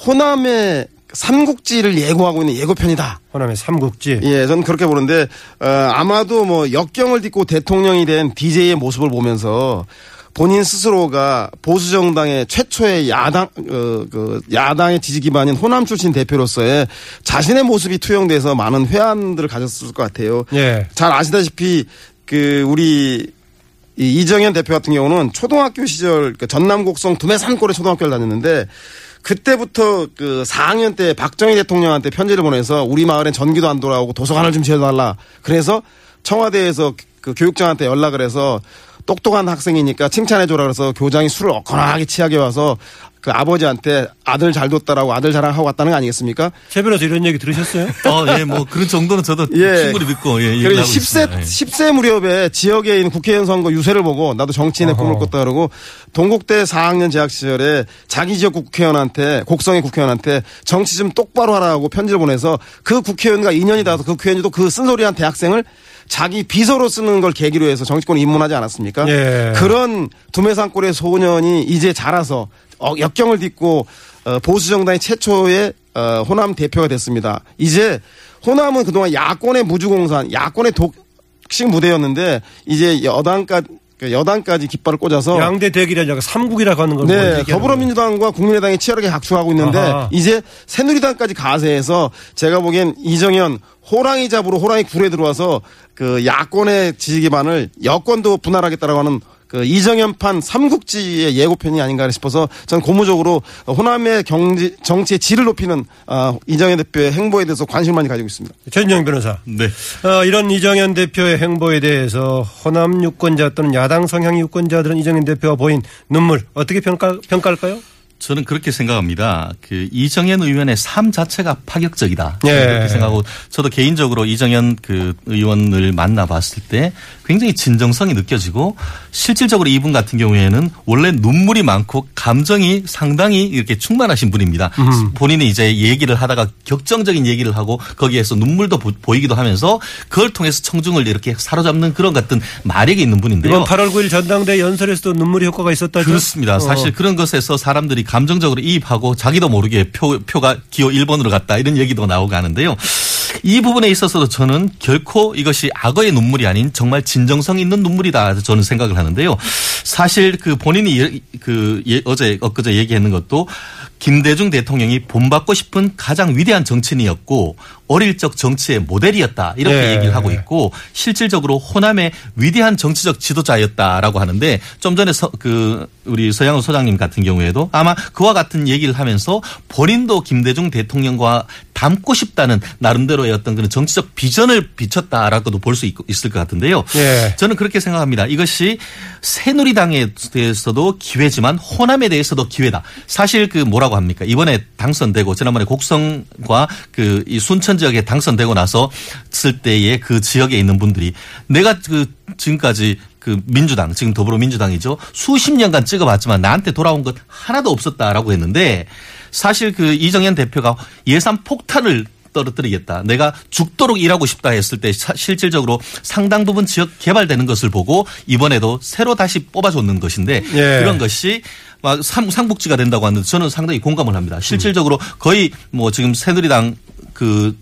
호남의 삼국지를 예고하고 있는 예고편이다. 호남의 삼국지. 예, 저는 그렇게 보는데 어, 아마도 뭐 역경을 딛고 대통령이 된 DJ의 모습을 보면서 본인 스스로가 보수 정당의 최초의 야당 어, 그 야당의 지지 기반인 호남 출신 대표로서의 자신의 모습이 투영돼서 많은 회한들을 가졌을 것 같아요. 예. 잘 아시다시피 그 우리 이 이정현 대표 같은 경우는 초등학교 시절 그 전남 곡성 두메산골에 초등학교를 다녔는데 그때부터 그 4학년 때 박정희 대통령한테 편지를 보내서 우리 마을엔 전기도 안 돌아오고 도서관을 좀 지어달라. 그래서 청와대에서 그 교육장한테 연락을 해서 똑똑한 학생이니까 칭찬해줘라 그래서 교장이 술을 어커나하게 취하게 와서 그 아버지한테 아들 잘 뒀다라고 아들 자랑하고 왔다는 거 아니겠습니까? 최 변호사 이런 얘기 들으셨어요? 어, 예, 뭐 그런 정도는 저도 예. 충분히 믿고 예, 그리고 얘기를 하고 10세, 있습니다. 예. 10세 무렵에 지역에 있는 국회의원 선거 유세를 보고 나도 정치인의 꿈을 꿨다 그러고 동국대 4학년 재학 시절에 자기 지역 국회의원한테 곡성의 국회의원한테 정치 좀 똑바로 하라고 편지를 보내서 그 국회의원과 인연이 닿아서 그 국회의원도 그 쓴소리한 대학생을 자기 비서로 쓰는 걸 계기로 해서 정치권에 입문하지 않았습니까? 예. 그런 두메산골의 소년이 이제 자라서 어, 역경을 딛고 어, 보수 정당의 최초의 어, 호남 대표가 됐습니다. 이제 호남은 그동안 야권의 무주공산, 야권의 독식 무대였는데 이제 여당까지 여당까지 깃발을 꽂아서 양대 대결이라고 삼국이라고 하는 걸 네, 뭐 더불어민주당과 국민의당이 치열하게 각축하고 있는데 아하. 이제 새누리당까지 가세해서 제가 보기엔 이정현 호랑이 잡으로 호랑이 굴에 들어와서 그 야권의 지지 기반을 여권도 분할하겠다라고 하는 그 이정현판 삼국지의 예고편이 아닌가 싶어서 전 고무적으로 호남의 경지 정치의 질을 높이는 아, 이정현 대표의 행보에 대해서 관심을 많이 가지고 있습니다. 최진영 변호사. 네. 어, 이런 이정현 대표의 행보에 대해서 호남 유권자 또는 야당 성향 유권자들은 이정현 대표가 보인 눈물 어떻게 평가, 평가할까요? 저는 그렇게 생각합니다. 그 이정현 의원의 삶 자체가 파격적이다. 예. 그렇게 생각하고 저도 개인적으로 이정현 그 의원을 만나봤을 때 굉장히 진정성이 느껴지고 실질적으로 이분 같은 경우에는 원래 눈물이 많고 감정이 상당히 이렇게 충만하신 분입니다. 본인이 이제 얘기를 하다가 격정적인 얘기를 하고 거기에서 눈물도 보, 이기도 하면서 그걸 통해서 청중을 이렇게 사로잡는 그런 같은 마력이 있는 분인데요. 이번 8월 9일 전당대 연설에서도 눈물의 효과가 있었다죠? 그렇습니다. 사실 어. 그런 것에서 사람들이 감정적으로 이입하고 자기도 모르게 표, 표가 기호 1번으로 갔다 이런 얘기도 나오고 하는데요. 이 부분에 있어서도 저는 결코 이것이 악어의 눈물이 아닌 정말 진정성 있는 눈물이다 저는 생각을 하는데요. 사실 그 본인이 예- 그 예- 어제 엊그제 얘기했는 것도 김대중 대통령이 본받고 싶은 가장 위대한 정치인이었고 어릴 적 정치의 모델이었다 이렇게 네. 얘기를 하고 있고 실질적으로 호남의 위대한 정치적 지도자였다라고 하는데 좀 전에 서, 그 우리 서양호 소장님 같은 경우에도 아마 그와 같은 얘기를 하면서 본인도 김대중 대통령과 닮고 싶다는 나름대로의 어떤 그런 정치적 비전을 비췄다라고도 볼 수 있을 것 같은데요. 예. 저는 그렇게 생각합니다. 이것이 새누리당에 대해서도 기회지만 호남에 대해서도 기회다. 사실 그 뭐라고 합니까? 이번에 당선되고 지난번에 곡성과 그이 순천 지역에 당선되고 나서 쓸 때에 그 지역에 있는 분들이 내가 그 지금까지 그 민주당 지금 더불어민주당이죠. 수십 년간 찍어봤지만 나한테 돌아온 것 하나도 없었다라고 했는데 사실 그 이정현 대표가 예산 폭탄을 떨어뜨리겠다. 내가 죽도록 일하고 싶다 했을 때 사- 실질적으로 상당 부분 지역 개발되는 것을 보고 이번에도 새로 다시 뽑아줬는 것인데 예. 그런 것이 막 상- 상복지가 된다고 하는데 저는 상당히 공감을 합니다. 실질적으로 거의 뭐 지금 새누리당 그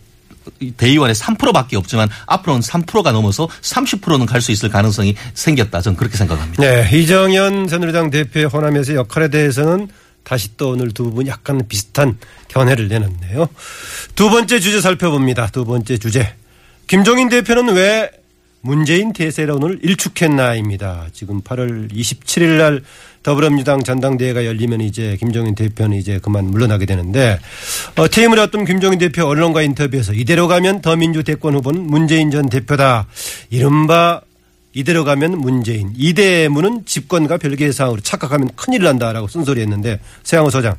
대의원의 3%밖에 없지만 앞으로는 3%가 넘어서 30%는 갈 수 있을 가능성이 생겼다. 저는 그렇게 생각합니다. 네, 이정현 새누리당 대표의 호남에서 역할에 대해서는 다시 또 오늘 두 분 약간 비슷한 견해를 내놨네요. 두 번째 주제 살펴봅니다. 두 번째 주제. 김종인 대표는 왜 문재인 대세론을 일축했나입니다. 지금 8월 27일 날 더불어민주당 전당대회가 열리면 이제 김종인 대표는 이제 그만 물러나게 되는데 어, 퇴임을 앞둔 김종인 대표 언론과 인터뷰에서 이대로 가면 더민주 대권 후보는 문재인 전 대표다. 이른바 이대로 가면 문재인 이대문은 집권과 별개의 사항으로 착각하면 큰일 난다라고 쓴소리했는데 세양호 소장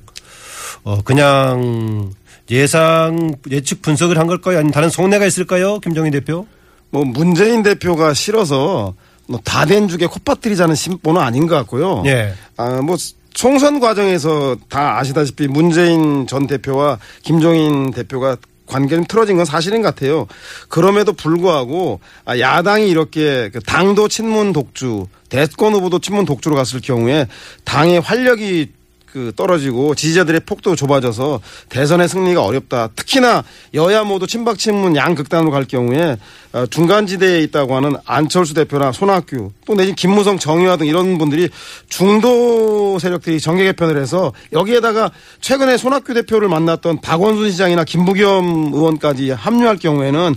어 그냥 예상 예측 분석을 한 걸까요? 아니면 다른 속내가 있을까요? 김정인 대표? 뭐 문재인 대표가 싫어서 뭐 다된 죽에 콧바뜨리자는 심보는 아닌 것 같고요. 예. 아, 뭐 총선 과정에서 다 아시다시피 문재인 전 대표와 김종인 대표가 관계는 틀어진 건 사실인 것 같아요. 그럼에도 불구하고 아, 야당이 이렇게 그 당도 친문 독주, 대권 후보도 친문 독주로 갔을 경우에 당의 활력이 그 떨어지고 지지자들의 폭도 좁아져서 대선의 승리가 어렵다. 특히나 여야 모두 친박 친문 양극단으로 갈 경우에 어, 중간지대에 있다고 하는 안철수 대표나 손학규 또 내지 김무성 정의화 등 이런 분들이 중도 세력들이 정계 개편을 해서 여기에다가 최근에 손학규 대표를 만났던 박원순 시장이나 김부겸 의원까지 합류할 경우에는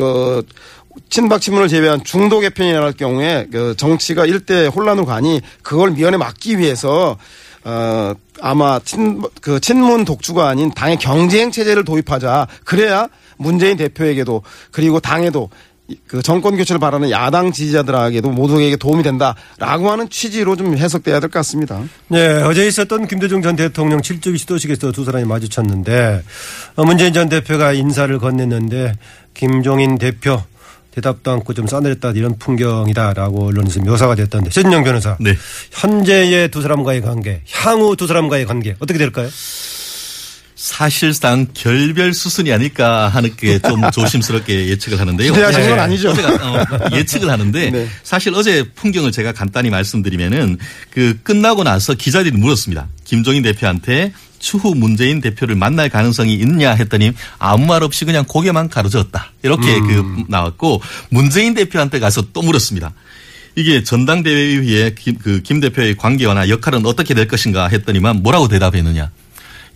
어 친박 친문을 제외한 중도 개편이 나갈 경우에 그 정치가 일대 혼란으로 가니 그걸 미연에 막기 위해서 어 아마 친 그 친문 독주가 아닌 당의 경쟁 체제를 도입하자 그래야 문재인 대표에게도 그리고 당에도 이- 그 정권 교체를 바라는 야당 지지자들에게도 모두에게 도움이 된다라고 하는 취지로 좀 해석돼야 될 것 같습니다. 네, 어제 있었던 김대중 전 대통령 7주기 시도식에서 두 사람이 마주쳤는데 어, 문재인 전 대표가 인사를 건넸는데 김종인 대표 대답도 않고 좀 싸늘했다 이런 풍경이다라고 언론에서 묘사가 됐던데 최진영 변호사 네. 현재의 두 사람과의 관계 향후 두 사람과의 관계 어떻게 될까요? 사실상 결별 수순이 아닐까 하는 게 좀 조심스럽게 예측을 하는데요. 기대하시는 건 아니죠. 어, 예측을 하는데 네. 사실 어제 풍경을 제가 간단히 말씀드리면은 그 끝나고 나서 기자들이 물었습니다. 김종인 대표한테 추후 문재인 대표를 만날 가능성이 있냐 했더니 아무 말 없이 그냥 고개만 가로저었다. 이렇게 그 나왔고 문재인 대표한테 가서 또 물었습니다. 이게 전당대회 이후에 김, 그 김 대표의 관계나 역할은 어떻게 될 것인가 했더니만 뭐라고 대답했느냐.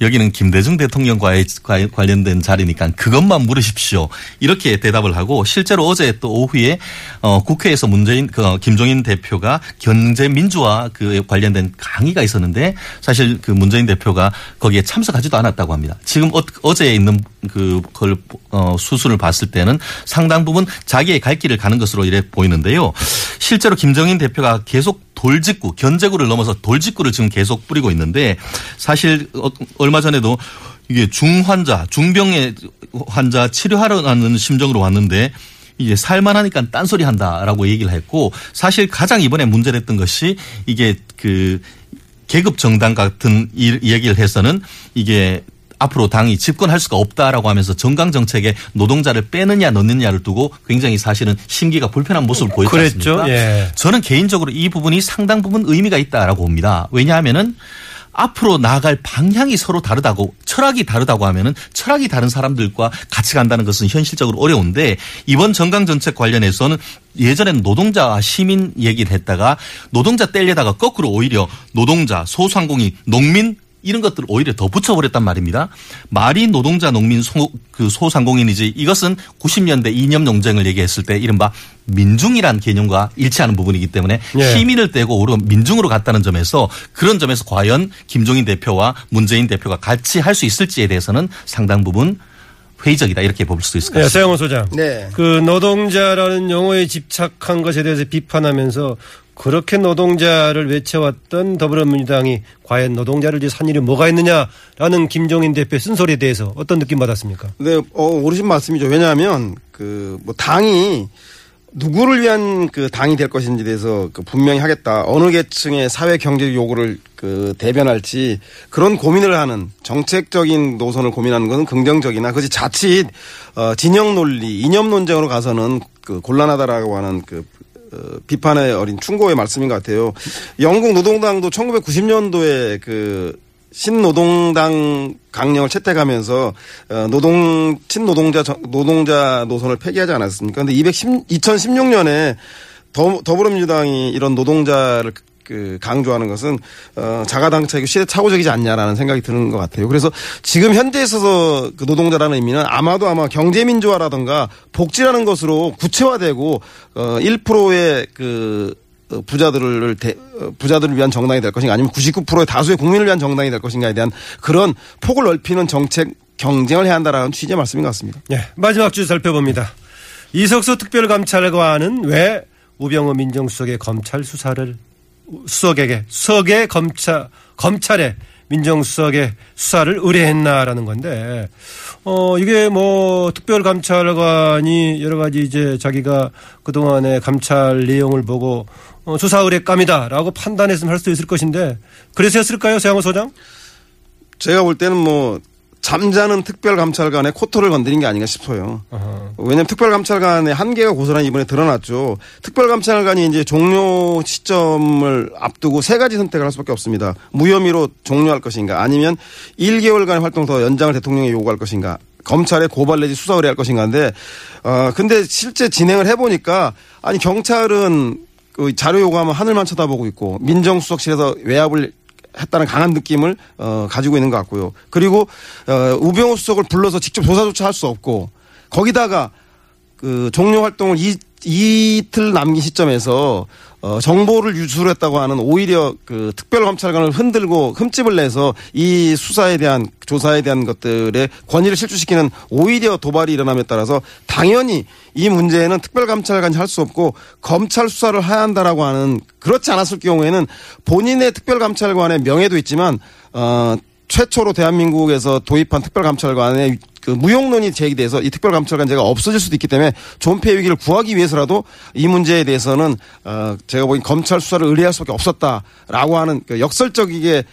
여기는 김대중 대통령과의 과- 관련된 자리니까 그것만 물으십시오. 이렇게 대답을 하고 실제로 어제 또 오후에 어 국회에서 문재인 그 어, 김종인 대표가 경제 민주화 그 관련된 강의가 있었는데 사실 그 문재인 대표가 거기에 참석하지도 않았다고 합니다. 지금 어, 어제 있는 그걸 어 수순을 봤을 때는 상당 부분 자기의 갈 길을 가는 것으로 이래 보이는데요. 실제로 김정인 대표가 계속 돌직구, 견제구를 넘어서 돌직구를 지금 계속 뿌리고 있는데 사실 어- 얼마 전에도 이게 중환자, 중병의 환자 치료하려는 심정으로 왔는데 이게 살만하니까 딴소리 한다라고 얘기를 했고 사실 가장 이번에 문제됐던 것이 이게 그 계급 정당 같은 이 얘기를 해서는 이게 앞으로 당이 집권할 수가 없다라고 하면서 정강 정책에 노동자를 빼느냐 넣느냐를 두고 굉장히 사실은 심기가 불편한 모습을 보였지 그랬죠. 않습니까? 예. 저는 개인적으로 이 부분이 상당 부분 의미가 있다라고 봅니다. 왜냐하면은 앞으로 나아갈 방향이 서로 다르다고 철학이 다르다고 하면은 철학이 다른 사람들과 같이 간다는 것은 현실적으로 어려운데 이번 정강 정책 관련해서는 예전에는 노동자와 시민 얘기를 했다가 노동자 떼려다가 거꾸로 오히려 노동자, 소상공인, 농민 이런 것들을 오히려 더 붙여버렸단 말입니다. 말이 노동자, 농민, 소, 그 소상공인이지 이것은 90년대 이념 논쟁을 얘기했을 때 이른바 민중이란 개념과 일치하는 부분이기 때문에 예. 시민을 떼고 오히려 민중으로 갔다는 점에서 그런 점에서 과연 김종인 대표와 문재인 대표가 같이 할 수 있을지에 대해서는 상당 부분 회의적이다 이렇게 볼수 있을 것 네, 같습니다. 서영호 소장. 네. 그 노동자라는 용어에 집착한 것에 대해서 비판하면서 그렇게 노동자를 외쳐왔던 더불어민주당이 과연 노동자를 산 일이 뭐가 있느냐라는 김종인 대표의 쓴소리에 대해서 어떤 느낌 받았습니까? 네, 어, 오르신 말씀이죠. 왜냐하면 그 뭐 당이 누구를 위한 그 당이 될 것인지에 대해서 그 분명히 하겠다. 어느 계층의 사회 경제적 요구를 그 대변할지 그런 고민을 하는 정책적인 노선을 고민하는 것은 긍정적이나 그것이 자칫 어, 진영 논리, 이념 논쟁으로 가서는 그 곤란하다라고 하는 그 어, 비판에 어린 충고의 말씀인 것 같아요. 영국 노동당도 1990년도에 그 신노동당 강령을 채택하면서 어, 노동 친노동자 정- 노동자 노선을 폐기하지 않았습니까? 근데 210, 2016년에 더, 더불어민주당이 이런 노동자를 그 강조하는 것은 어 자가당착이고 시대착오적이지 않냐라는 생각이 드는 것 같아요. 그래서 지금 현재에 있어서 그 노동자라는 의미는 아마도 아마 경제민주화라든가 복지라는 것으로 구체화되고 어 1%의 그 어, 부자들을 대, 어, 부자들을 위한 정당이 될 것인가 아니면 99%의 다수의 국민을 위한 정당이 될 것인가에 대한 그런 폭을 넓히는 정책 경쟁을 해야 한다라는 취지의 말씀인 것 같습니다. 네, 마지막 주 살펴봅니다. 이석수 특별감찰관은 왜 우병우 민정수석의 검찰 수사를 수석에게 수석의 검찰 검찰에 민정수석의 수사를 의뢰했나라는 건데 어 이게 뭐 특별감찰관이 여러 가지 이제 자기가 그동안의 감찰 내용을 보고 어, 수사 의뢰감이다라고 판단했으면 할 수 있을 것인데 그래서 했을까요, 세양호 소장? 제가 볼 때는 뭐 잠자는 특별감찰관의 코토를 건드린 게 아닌가 싶어요. 왜냐하면 특별감찰관의 한계가 고스란히 이번에 드러났죠. 특별감찰관이 이제 종료 시점을 앞두고 세 가지 선택을 할 수밖에 없습니다. 무혐의로 종료할 것인가, 아니면 1개월간의 활동 더 연장을 대통령이 요구할 것인가, 검찰에 고발 내지 수사 의뢰할 것인가인데, 어 근데 실제 진행을 해보니까 아니 경찰은 그 자료 요구하면 하늘만 쳐다보고 있고 민정수석실에서 외압을 했다는 강한 느낌을 어, 가지고 있는 것 같고요. 그리고 어, 우병우 수석을 불러서 직접 조사조차 할 수 없고 거기다가 그 종료 활동을 이, 이틀 남긴 시점에서 어, 정보를 유출했다고 하는 오히려 그 특별검찰관을 흔들고 흠집을 내서 이 수사에 대한 조사에 대한 것들의 권위를 실추시키는 오히려 도발이 일어남에 따라서 당연히 이 문제에는 특별감찰관이 할 수 없고 검찰 수사를 해야 한다라고 하는 그렇지 않았을 경우에는 본인의 특별감찰관의 명예도 있지만 어 최초로 대한민국에서 도입한 특별감찰관의 그 무용론이 제기돼서 이 특별감찰관 제가 없어질 수도 있기 때문에 존폐 위기를 구하기 위해서라도 이 문제에 대해서는 어 제가 보기엔 검찰 수사를 의뢰할 수밖에 없었다라고 하는 그 역설적이게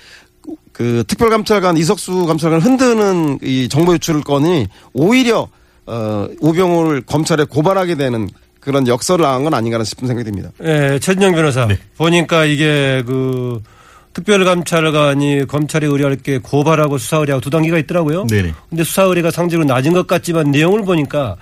그 특별감찰관 이석수 감찰관을 흔드는 이 정보 유출 건이 오히려 어 우병우를 검찰에 고발하게 되는 그런 역설을 낳은 건 아닌가 싶은 생각이 듭니다. 예, 최진영 변호사. 보니까 이게 그 특별감찰관이 검찰에 의뢰할 게 고발하고 수사 의뢰하고 두 단계가 있더라고요. 네네. 근데 수사 의뢰가 상대적으로 낮은 것 같지만 내용을 보니까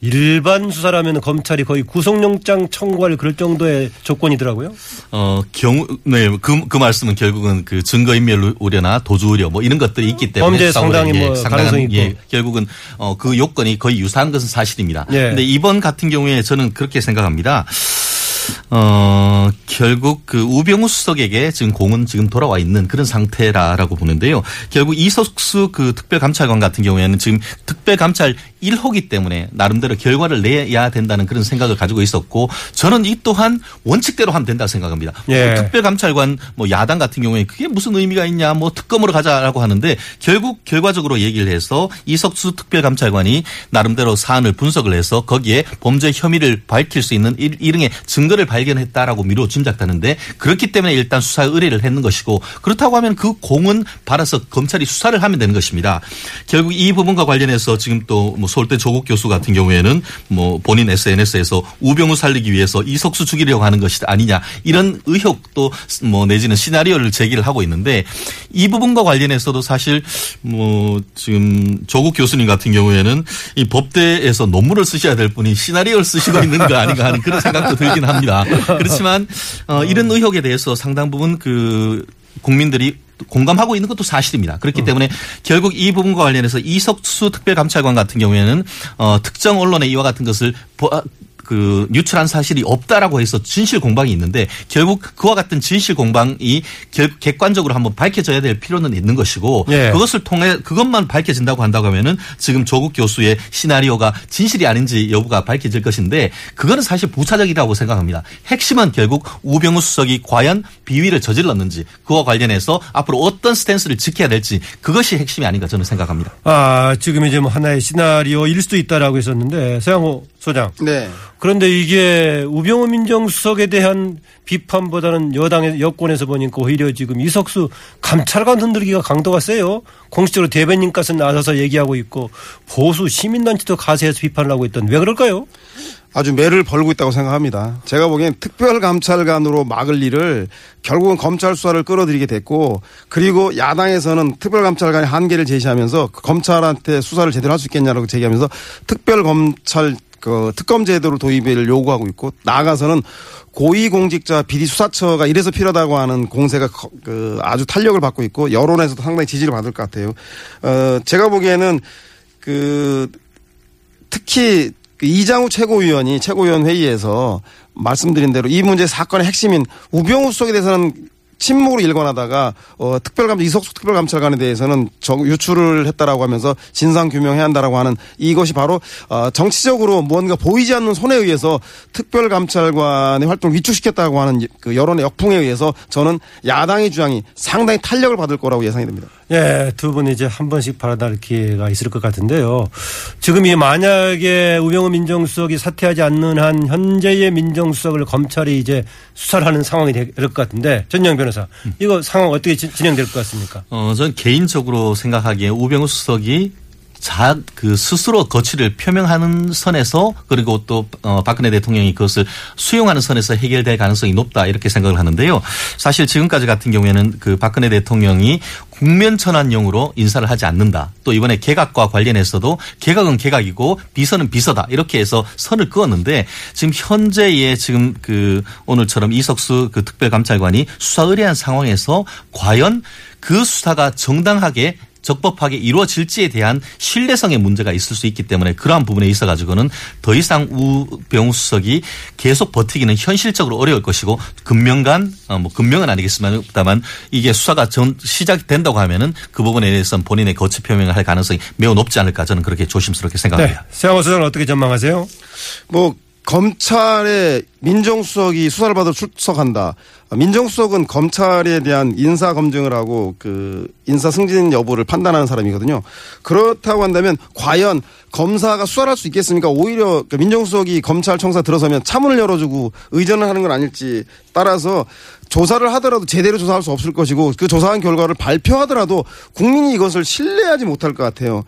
일반 수사라면 검찰이 거의 구속영장 청구할 그럴 정도의 조건이더라고요. 어, 경우, 네, 그, 그 말씀은 결국은 그 증거인멸 우려나 도주 우려 뭐 이런 것들이 있기 때문에 범죄 상당히 뭐 상당한, 가능성이 있고. 예, 결국은 어, 그 요건이 거의 유사한 것은 사실입니다. 예. 근데 이번 같은 경우에 저는 그렇게 생각합니다. 어, 결국 그 우병우 수석에게 지금 공은 지금 돌아와 있는 그런 상태라라고 보는데요. 결국 이석수 그 특별감찰관 같은 경우에는 지금 특별감찰 1호기 때문에 나름대로 결과를 내야 된다는 그런 생각을 가지고 있었고 저는 이 또한 원칙대로 하면 된다 생각합니다. 예. 특별감찰관 뭐 야당 같은 경우에 그게 무슨 의미가 있냐 뭐 특검으로 가자라고 하는데 결국 결과적으로 얘기를 해서 이석수 특별감찰관이 나름대로 사안을 분석을 해서 거기에 범죄 혐의를 밝힐 수 있는 일- 일응의 증거 를 발견했다라고 미뤄진 짐작되는데 그렇기 때문에 일단 수사 의뢰를 했는 것이고 그렇다고 하면 그 공은 받아서 검찰이 수사를 하면 되는 것입니다. 결국 이 부분과 관련해서 지금 또 뭐 서울대 조국 교수 같은 경우에는 뭐 본인 SNS에서 우병우 살리기 위해서 이석수 죽이려고 하는 것이 아니냐 이런 의혹도 뭐 내지는 시나리오를 제기를 하고 있는데 이 부분과 관련해서도 사실 뭐 지금 조국 교수님 같은 경우에는 이 법대에서 논문을 쓰셔야 될 분이 시나리오를 쓰시고 있는 거 아닌가 하는 그런 생각도 들긴 합니다. 그렇지만 어, 이런 의혹에 대해서 상당 부분 그 국민들이 공감하고 있는 것도 사실입니다. 그렇기 때문에 결국 이 부분과 관련해서 이석수 특별감찰관 같은 경우에는 어, 특정 언론의 이와 같은 것을 보- 그 유출한 사실이 없다라고 해서 진실 공방이 있는데 결국 그와 같은 진실 공방이 결 객관적으로 한번 밝혀져야 될 필요는 있는 것이고 예. 그것을 통해 그것만 밝혀진다고 한다고 하면은 지금 조국 교수의 시나리오가 진실이 아닌지 여부가 밝혀질 것인데 그거는 사실 부차적이라고 생각합니다. 핵심은 결국 우병우 수석이 과연 비위를 저질렀는지 그와 관련해서 앞으로 어떤 스탠스를 지켜야 될지 그것이 핵심이 아닌가 저는 생각합니다. 아, 지금 이제 뭐 하나의 시나리오일 수도 있다라고 했었는데 서양호 소장. 네. 그런데 이게 우병우 민정수석에 대한 비판보다는 여당의 여권에서 보니까 오히려 지금 이석수 감찰관 흔들기가 강도가 세요. 공식적으로 대변인까지 나서서 얘기하고 있고 보수 시민단체도 가세해서 비판을 하고 있던 왜 그럴까요? 아주 매를 벌고 있다고 생각합니다. 제가 보기엔 특별감찰관으로 막을 일을 결국은 검찰 수사를 끌어들이게 됐고 그리고 야당에서는 특별감찰관의 한계를 제시하면서 그 검찰한테 수사를 제대로 할 수 있겠냐라고 제기하면서 특별검찰 그 특검 제도를 도입을 요구하고 있고 나아가서는 고위공직자 비리 수사처가 이래서 필요하다고 하는 공세가 커- 그 아주 탄력을 받고 있고 여론에서도 상당히 지지를 받을 것 같아요. 어 제가 보기에는 그 특히 그 이장우 최고위원이 최고위원 회의에서 말씀드린 대로 이 문제 사건의 핵심인 우병우 수석에 대해서는 침묵으로 일관하다가 어 특별감 이석수 특별감찰관에 대해서는 저 유출을 했다라고 하면서 진상 규명해야 한다라고 하는 이것이 바로 어 정치적으로 뭔가 보이지 않는 손에 의해서 특별감찰관의 활동을 위축시켰다고 하는 그 여론의 역풍에 의해서 저는 야당의 주장이 상당히 탄력을 받을 거라고 예상이 됩니다. 예, 두 분 이제 한 번씩 발언할 기회가 있을 것 같은데요. 지금 이 만약에 우병우 민정수석이 사퇴하지 않는 한 현재의 민정수석을 검찰이 이제 수사를 하는 상황이 될 것 같은데 전영 변호사 이거 상황 어떻게 진- 진행될 것 같습니까? 어, 전 개인적으로 생각하기에 우병우 수석이 자, 그 스스로 거취를 표명하는 선에서 그리고 또, 어, 박근혜 대통령이 그것을 수용하는 선에서 해결될 가능성이 높다 이렇게 생각을 하는데요. 사실 지금까지 같은 경우에는 그 박근혜 대통령이 국면천한용으로 인사를 하지 않는다. 또 이번에 개각과 관련해서도 개각은 개각이고 비서는 비서다. 이렇게 해서 선을 그었는데 지금 현재의 지금 그 오늘처럼 이석수 그 특별감찰관이 수사 의뢰한 상황에서 과연 그 수사가 정당하게 적법하게 이루어질지에 대한 신뢰성의 문제가 있을 수 있기 때문에 그러한 부분에 있어 가지고는 더 이상 우병우 수석이 계속 버티기는 현실적으로 어려울 것이고 금명간 어, 뭐 금명은 아니겠습니다만 이게 수사가 전 시작이 된다고 하면은 그 부분에 대해서는 본인의 거취 표명을 할 가능성이 매우 높지 않을까 저는 그렇게 조심스럽게 네. 생각합니다. 서양호 소장은 어떻게 전망하세요? 뭐 검찰의 민정수석이 수사를 받아 출석한다. 민정수석은 검찰에 대한 인사 검증을 하고 그 인사 승진 여부를 판단하는 사람이거든요. 그렇다고 한다면 과연 검사가 수사를 할수 있겠습니까? 오히려 그 민정수석이 검찰청사 들어서면 차문을 열어주고 의전을 하는 건 아닐지 따라서 조사를 하더라도 제대로 조사할 수 없을 것이고 그 조사한 결과를 발표하더라도 국민이 이것을 신뢰하지 못할 것 같아요.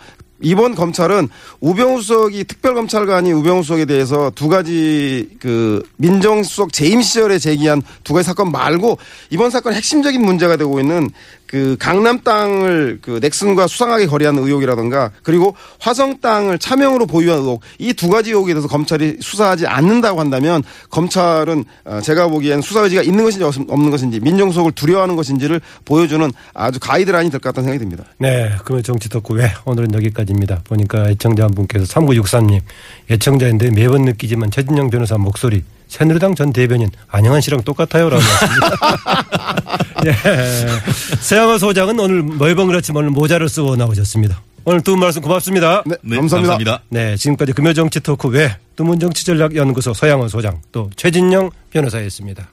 이번 검찰은 우병우 수석이 특별검찰관이 우병우 수석에 대해서 두 가지 그 민정수석 재임 시절에 제기한 두 가지 사건 말고 이번 사건 핵심적인 문제가 되고 있는 그 강남 땅을 그 넥슨과 수상하게 거래하는 의혹이라든가 그리고 화성 땅을 차명으로 보유한 의혹 이 두 가지 의혹에 대해서 검찰이 수사하지 않는다고 한다면 검찰은 어, 제가 보기엔 수사 의지가 있는 것인지 없는 것인지 민정수석을 두려워하는 것인지를 보여주는 아주 가이드라인이 될 것 같다는 생각이 듭니다. 네, 그러면 정치 덕후 왜 오늘은 여기까지입니다. 보니까 애청자 한 분께서 3963님 애청자인데 매번 느끼지만 최진영 변호사 목소리 새누리당 전 대변인 안영한 씨랑 똑같아요라고 하십니다. 예. 세영호 소장은 오늘 멀번 그렇지만 오늘 모자를 쓰고 나오셨습니다. 오늘 두 분 말씀 고맙습니다. 네, 네, 감사합니다. 감사합니다. 네, 지금까지 금요정치 토크 외 뚜문정치전략연구소 서양원 소장 또 최진영 변호사였습니다.